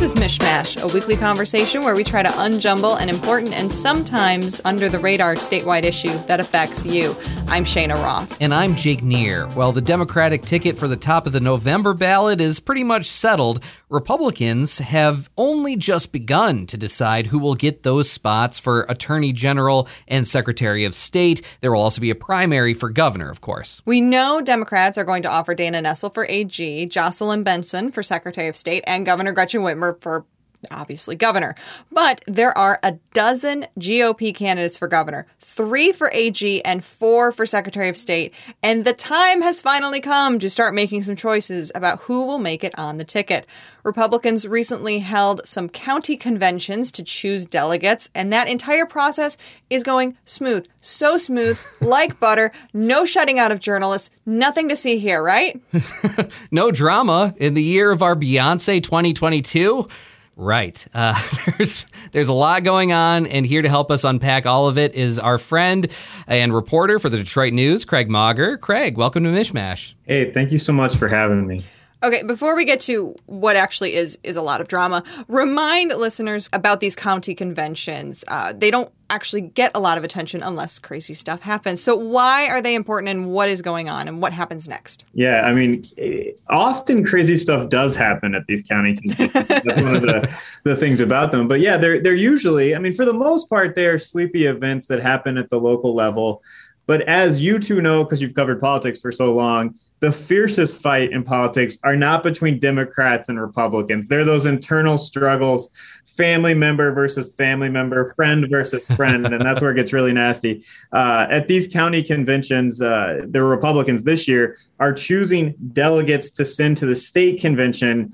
This is MichMash, a weekly conversation where we try to unjumble an important and sometimes under the radar statewide issue that affects you. I'm Cheyna Roth. And I'm Jake Neher. Well, the Democratic ticket for the top of the November ballot is pretty much settled. Republicans have only just begun to decide who will get those spots for Attorney General and Secretary of State. There will also be a primary for governor, of course. We know Democrats are going to offer Dana Nessel for AG, Jocelyn Benson for Secretary of State, and Governor Gretchen Whitmer for obviously governor. But there are a dozen GOP candidates for governor, three for AG, and four for Secretary of State. And the time has finally come to start making some choices about who will make it on the ticket. Republicans recently held some county conventions to choose delegates, and that entire process is going smooth. So smooth, like butter, no shutting out of journalists, nothing to see here, right? no drama in the year of our Beyonce 2022. Right. Uh, there's there's a lot going on, and here to help us unpack all of it is our friend and reporter for the Detroit News, Craig Mauger. Craig, welcome to MichMash. Hey, thank you so much for having me. Okay, before we get to what actually is is a lot of drama, remind listeners about these county conventions. Uh, they don't actually get a lot of attention unless crazy stuff happens. So why are they important and what is going on and what happens next? Yeah, I mean, often crazy stuff does happen at these county conventions. That's one of the, the things about them. But yeah, they're they're usually, I mean, for the most part, they're sleepy events that happen at the local level. But as you two know, because you've covered politics for so long, the fiercest fight in politics are not between Democrats and Republicans. They're those internal struggles, family member versus family member, friend versus friend, and that's where it gets really nasty. Uh, at these county conventions, uh, the Republicans this year are choosing delegates to send to the state convention.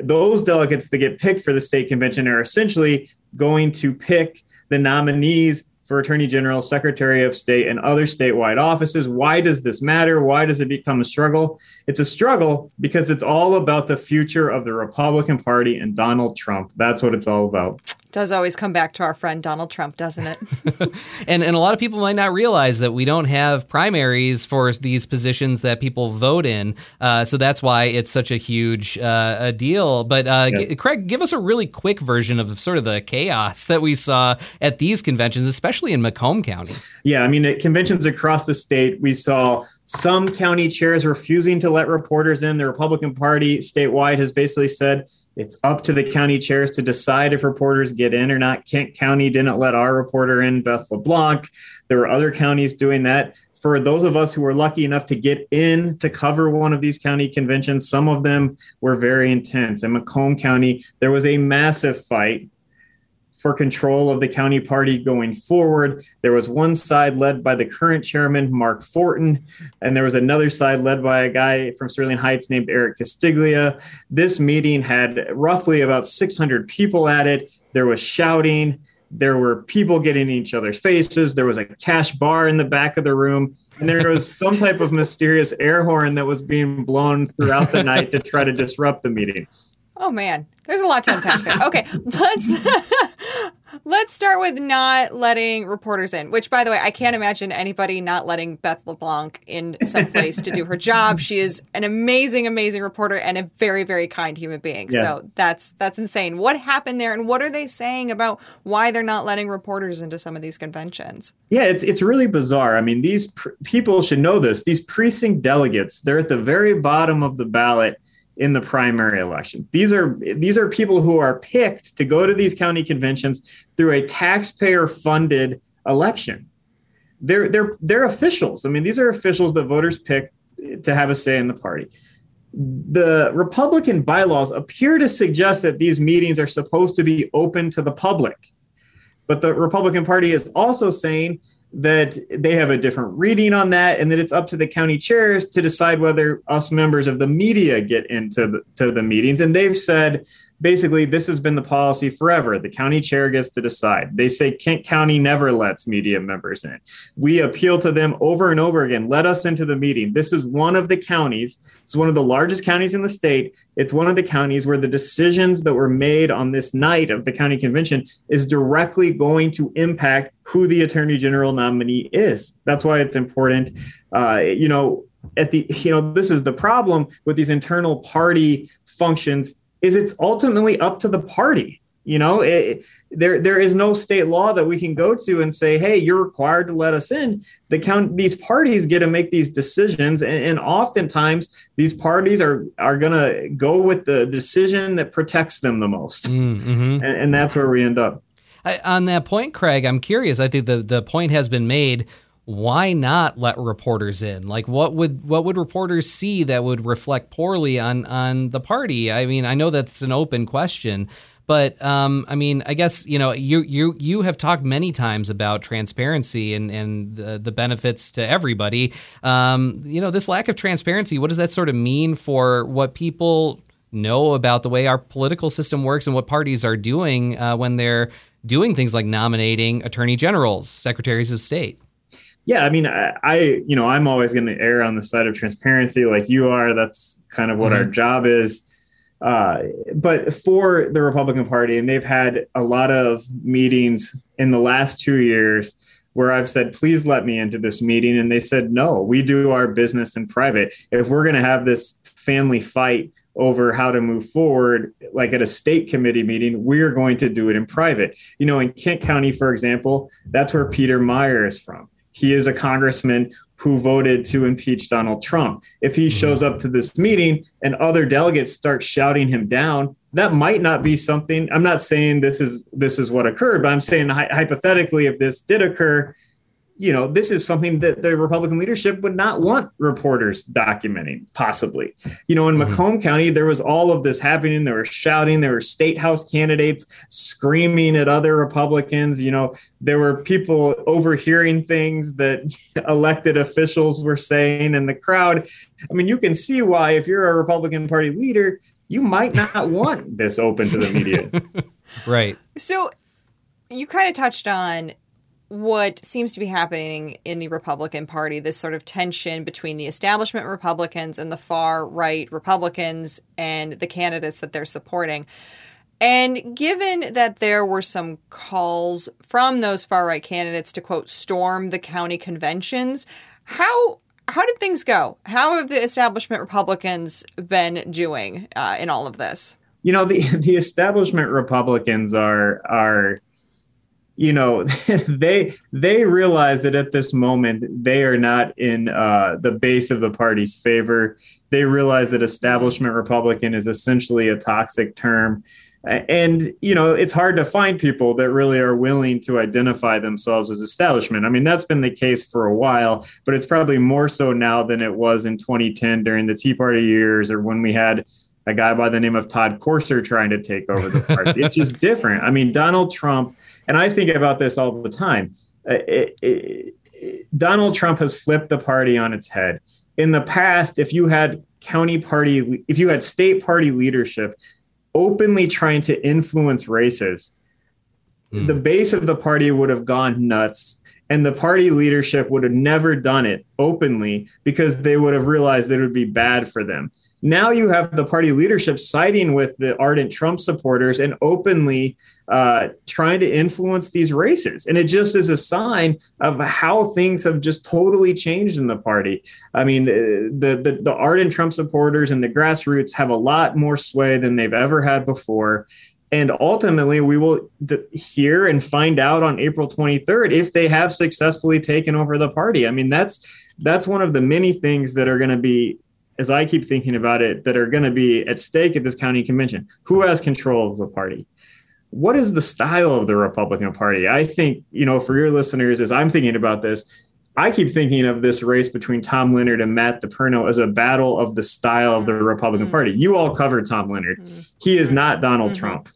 Those delegates that get picked for the state convention are essentially going to pick the nominees for Attorney General, Secretary of State, and other statewide offices. Why does this matter? Why does it become a struggle? It's a struggle because it's all about the future of the Republican Party and Donald Trump. That's what it's all about does always come back to our friend Donald Trump, doesn't it? and and a lot of people might not realize that we don't have primaries for these positions that people vote in. Uh, so that's why it's such a huge uh, a deal. But uh, yes. G- Craig, give us a really quick version of sort of the chaos that we saw at these conventions, especially in Macomb County. Yeah, I mean, at conventions across the state, we saw some county chairs refusing to let reporters in. The Republican Party statewide has basically said it's up to the county chairs to decide if reporters get in or not. Kent County didn't let our reporter in, Beth LeBlanc. There were other counties doing that. For those of us who were lucky enough to get in to cover one of these county conventions, some of them were very intense. In Macomb County, there was a massive fight for control of the county party going forward. There was one side led by the current chairman, Mark Forton, and there was another side led by a guy from Sterling Heights named Eric Castiglia. This meeting had roughly about 600 people at it. There was shouting. There were people getting in each other's faces. There was a cash bar in the back of the room. And there was some type of mysterious air horn that was being blown throughout the night to try to disrupt the meeting. Oh man, there's a lot to unpack there. Okay, let's let's start with not letting reporters in. Which, by the way, I can't imagine anybody not letting Beth LeBlanc in some place to do her job. She is an amazing, amazing reporter and a very, very kind human being. Yeah. So that's that's insane. What happened there, and what are they saying about why they're not letting reporters into some of these conventions? Yeah, it's it's really bizarre. I mean, these pr- people should know this. These precinct delegates, they're at the very bottom of the ballot in the primary election. These are these are people who are picked to go to these county conventions through a taxpayer funded election. They're they're they're officials. I mean, these are officials that voters pick to have a say in the party. The Republican bylaws appear to suggest that these meetings are supposed to be open to the public. But the Republican Party is also saying that they have a different reading on that and that it's up to the county chairs to decide whether us members of the media get into the, to the meetings. And they've said basically this has been the policy forever. The county chair gets to decide. They say kent county never lets media members in. We appeal to them over and over again. Let us into the meeting. This is one of the counties. It's one of the largest counties in the state. It's one of the counties where the decisions that were made on this night of the county convention is directly going to impact who the attorney general nominee is. That's why it's important uh, you know at the you know this is the problem with these internal party functions is it's ultimately up to the party. You know, it, there there is no state law that we can go to and say, "Hey, you're required to let us in." The count these parties get to make these decisions, and, and oftentimes these parties are are going to go with the decision that protects them the most, mm-hmm. and, and that's where we end up. I, on that point, Craig, I'm curious. I think the the point has been made why not let reporters in? Like what would what would reporters see that would reflect poorly on on the party? I mean, I know that's an open question, but um, I mean, I guess you know you you you have talked many times about transparency and and the, the benefits to everybody. Um, you know, this lack of transparency. What does that sort of mean for what people know about the way our political system works and what parties are doing uh, when they're doing things like nominating attorney generals, secretaries of state? Yeah, I mean, I, I you know, I'm always going to err on the side of transparency, like you are. That's kind of what mm-hmm. our job is. Uh, but for the Republican Party, and they've had a lot of meetings in the last two years where I've said, please let me into this meeting. And they said, no, we do our business in private. If we're going to have this family fight over how to move forward, like at a state committee meeting, we're going to do it in private. You know, in Kent County, for example, that's where Peter Meijer is from. He is a congressman who voted to impeach Donald Trump. If he mm-hmm. shows up to this meeting and other delegates start shouting him down, that might not be something. I'm not saying this is this is what occurred, but I'm saying hypothetically, if this did occur, you know, this is something that the Republican leadership would not want reporters documenting, possibly. You know, in mm-hmm. Macomb County, there was all of this happening. There were shouting, there were state house candidates screaming at other Republicans. You know, there were people overhearing things that elected officials were saying in the crowd. I mean, you can see why, if you're a Republican Party leader, you might not want this open to the media. right. So you kind of touched on what seems to be happening in the Republican Party, this sort of tension between the establishment Republicans and the far right Republicans and the candidates that they're supporting. And given that there were some calls from those far right candidates to quote storm the county conventions, how how did things go? How have the establishment Republicans been doing uh, in all of this? You know, the the establishment Republicans are are you know they they realize that at this moment they are not in uh, the base of the party's favor. They realize that establishment republican is essentially a toxic term. And you know it's hard to find people that really are willing to identify themselves as establishment. I mean that's been the case for a while but it's probably more so now than it was in 2010 during the tea party years or when we had a guy by the name of Todd Courser trying to take over the party. it's just different. I mean, Donald Trump, and I think about this all the time. Uh, it, it, it, Donald Trump has flipped the party on its head. In the past, if you had county party, if you had state party leadership openly trying to influence races, mm. the base of the party would have gone nuts and the party leadership would have never done it openly because they would have realized it would be bad for them. Now you have the party leadership siding with the ardent Trump supporters and openly uh, trying to influence these races. And it just is a sign of how things have just totally changed in the party. I mean, the, the, the ardent Trump supporters and the grassroots have a lot more sway than they've ever had before. And ultimately, we will hear and find out on April 23rd if they have successfully taken over the party. I mean, that's that's one of the many things that are going to be as I keep thinking about it, that are going to be at stake at this county convention. Who has control of the party? What is the style of the Republican Party? I think, you know, for your listeners, as I'm thinking about this, I keep thinking of this race between Tom Leonard and Matt DePerno as a battle of the style of the Republican mm-hmm. Party. You all covered Tom Leonard. Mm-hmm. He is not Donald mm-hmm. Trump.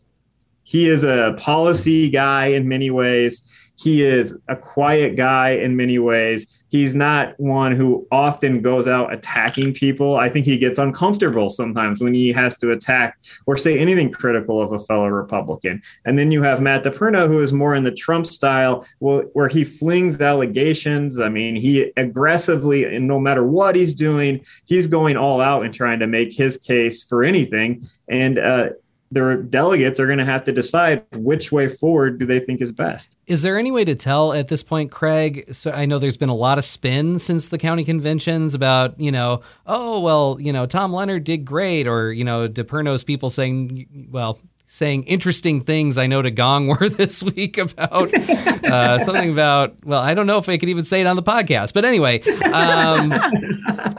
He is a policy guy in many ways he is a quiet guy in many ways. He's not one who often goes out attacking people. I think he gets uncomfortable sometimes when he has to attack or say anything critical of a fellow Republican. And then you have Matt DePerno, who is more in the Trump style, where he flings allegations. I mean, he aggressively, and no matter what he's doing, he's going all out and trying to make his case for anything. And uh, their delegates are going to have to decide which way forward do they think is best. Is there any way to tell at this point, Craig? So I know there's been a lot of spin since the county conventions about, you know, oh, well, you know, Tom Leonard did great, or, you know, DePerno's people saying, well, saying interesting things I know to Gong were this week about uh, something about, well, I don't know if I could even say it on the podcast, but anyway, um,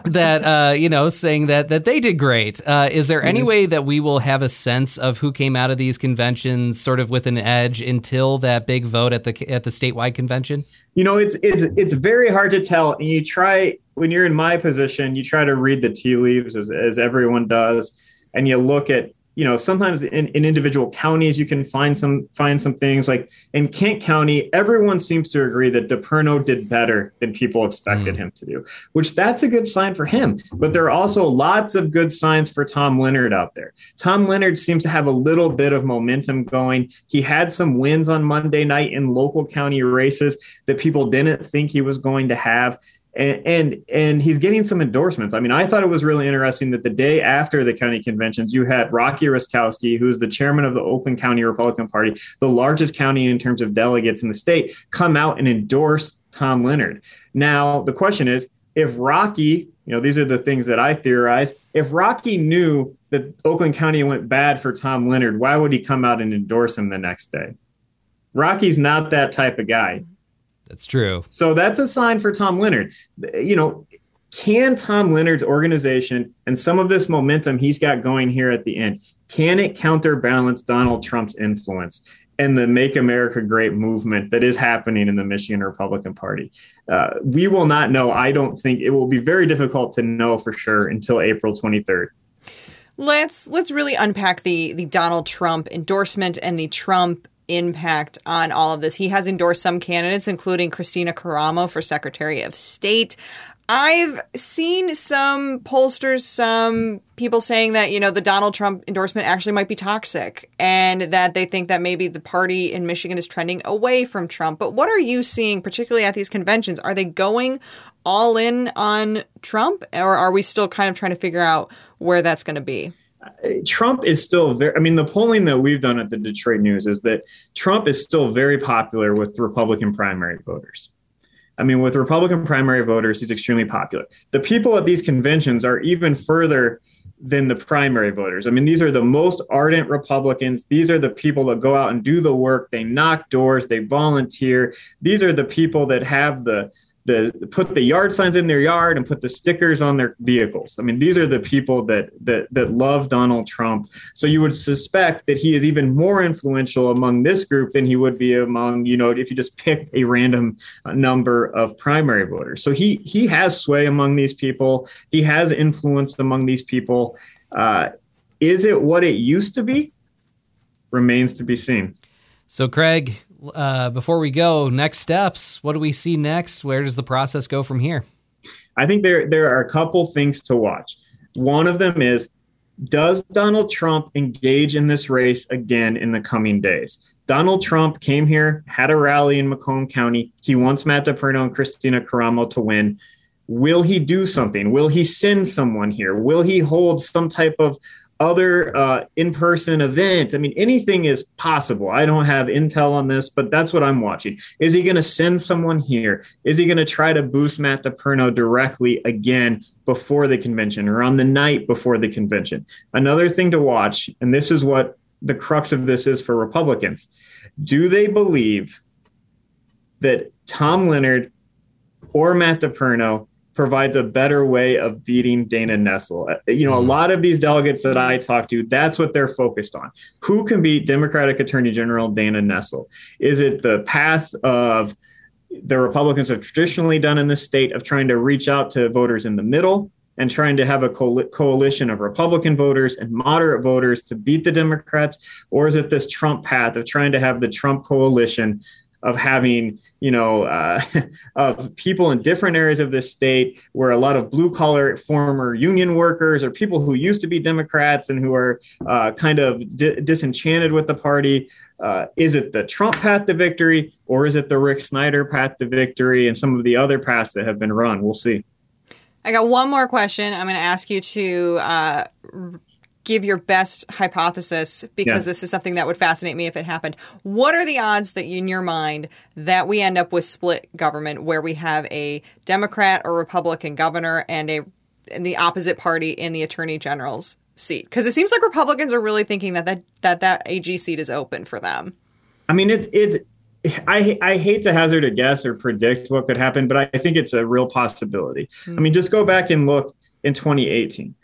that, uh, you know, saying that, that they did great. Uh, is there any mm-hmm. way that we will have a sense of who came out of these conventions sort of with an edge until that big vote at the, at the statewide convention? You know, it's, it's, it's very hard to tell. And you try, when you're in my position, you try to read the tea leaves as, as everyone does. And you look at you know sometimes in, in individual counties you can find some find some things. Like in kent county everyone seems to agree that deperno did better than people expected mm. him to do which that's a good sign for him. But there are also lots of good signs for tom leonard out there. Tom leonard seems to have a little bit of momentum going. He had some wins on monday night in local county races that people didn't think he was going to have and, and he's getting some endorsements. I mean, I thought it was really interesting that the day after the county conventions, you had Rocky Raczkowski, who's the chairman of the Oakland County Republican Party, the largest county in terms of delegates in the state, come out and endorse Tom Leonard. Now, the question is, if Rocky, you know, these are the things that I theorize. If Rocky knew that Oakland County went bad for Tom Leonard, why would he come out and endorse him the next day? Rocky's not that type of guy. That's true. So that's a sign for Tom Leonard. You know, can Tom Leonard's organization and some of this momentum he's got going here at the end, can it counterbalance Donald Trump's influence? and the Make America Great movement that is happening in the Michigan Republican Party. Uh, we will not know. I don't think it will be very difficult to know for sure until April 23rd. Let's let's really unpack the the Donald Trump endorsement and the Trump impact on all of this. He has endorsed some candidates, including Christina Karamo for Secretary of State. I've seen some pollsters, some people saying that, you know, the Donald Trump endorsement actually might be toxic and that they think that maybe the party in Michigan is trending away from Trump. But what are you seeing, particularly at these conventions? Are they going all in on Trump or are we still kind of trying to figure out where that's going to be? Trump is still very, I mean, the polling that we've done at the Detroit News is that Trump is still very popular with Republican primary voters. I mean, with Republican primary voters, he's extremely popular. The people at these conventions are even further than the primary voters. I mean, these are the most ardent Republicans. These are the people that go out and do the work. They knock doors, they volunteer. These are the people that have the the put the yard signs in their yard and put the stickers on their vehicles. I mean, these are the people that that that love Donald Trump. So you would suspect that he is even more influential among this group than he would be among, you know, if you just pick a random uh, number of primary voters. So he he has sway among these people. He has influence among these people. Uh, is it what it used to be? Remains to be seen. So, Craig, uh, before we go, next steps. What do we see next? Where does the process go from here? I think there there are a couple things to watch. One of them is does Donald Trump engage in this race again in the coming days? Donald Trump came here, had a rally in Macomb County. He wants Matt DePerno and Christina Karamo to win. Will he do something? Will he send someone here? Will he hold some type of other uh, in-person event. I mean, anything is possible. I don't have intel on this, but that's what I'm watching. Is he going to send someone here? Is he going to try to boost Matt DePerno directly again before the convention or on the night before the convention? Another thing to watch, and this is what the crux of this is for Republicans. Do they believe that Tom Leonard or Matt DePerno provides a better way of beating Dana Nessel. Uh, you know, a mm-hmm. lot of these delegates that I talk to, that's what they're focused on. Who can beat Democratic Attorney General Dana Nessel? Is it the path of the Republicans have traditionally done in this state of trying to reach out to voters in the middle and trying to have a coalition of Republican voters and moderate voters to beat the Democrats? Or is it this Trump path of trying to have the Trump coalition of having you know uh, of people in different areas of this state where a lot of blue collar former union workers or people who used to be democrats and who are uh, kind of di- disenchanted with the party uh, is it the trump path to victory or is it the rick snyder path to victory and some of the other paths that have been run? We'll see. I got one more question i'm going to ask you to uh, give your best hypothesis because yeah. this is something that would fascinate me if it happened. What are the odds that in your mind that we end up with split government where we have a Democrat or Republican governor and a and the opposite party in the attorney general's seat? Because it seems like Republicans are really thinking that that that, that AG seat is open for them. I mean, it, it's I, I hate to hazard a guess or predict what could happen, but I think it's a real possibility. Mm. I mean, just go back and look in 2018.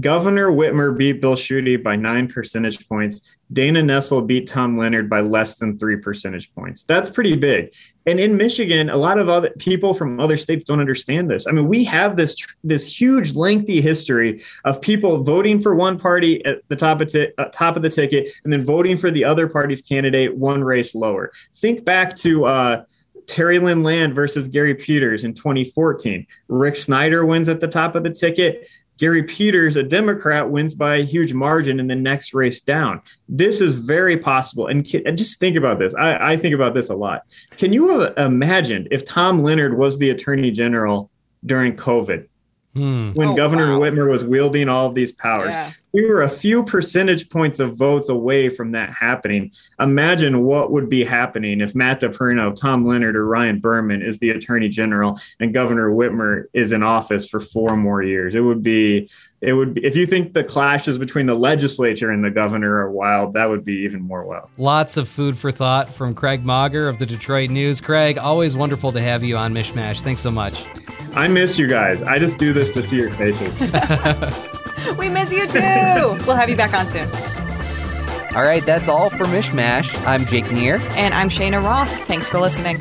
Governor Whitmer beat Bill Schuette by nine percentage points. Dana Nessel beat Tom Leonard by less than three percentage points. That's pretty big. And in Michigan, a lot of other people from other states don't understand this. I mean, we have this this huge, lengthy history of people voting for one party at the top of t- uh, top of the ticket, and then voting for the other party's candidate one race lower. Think back to. Uh, Terry Lynn Land versus Gary Peters in 2014. Rick Snyder wins at the top of the ticket. Gary Peters, a Democrat, wins by a huge margin in the next race down. This is very possible. And, and just think about this. I, I, think about this a lot. Can you imagine if Tom Leonard was the attorney general during COVID? Hmm. When oh, Governor wow. Whitmer was wielding all of these powers, yeah. we were a few percentage points of votes away from that happening. Imagine what would be happening if Matt DePerno, Tom Leonard, or Ryan Berman is the Attorney General and Governor Whitmer is in office for four more years. It would be, it would be, if you think the clashes between the legislature and the governor are wild, that would be even more wild. Lots of food for thought from Craig Mauger of the Detroit News. Craig, always wonderful to have you on MichMash. Thanks so much. I miss you guys. I just do this to see your faces. we miss you too. we'll have you back on soon. All right, that's all for MichMash. I'm Jake Neher. And I'm Cheyna Roth. Thanks for listening.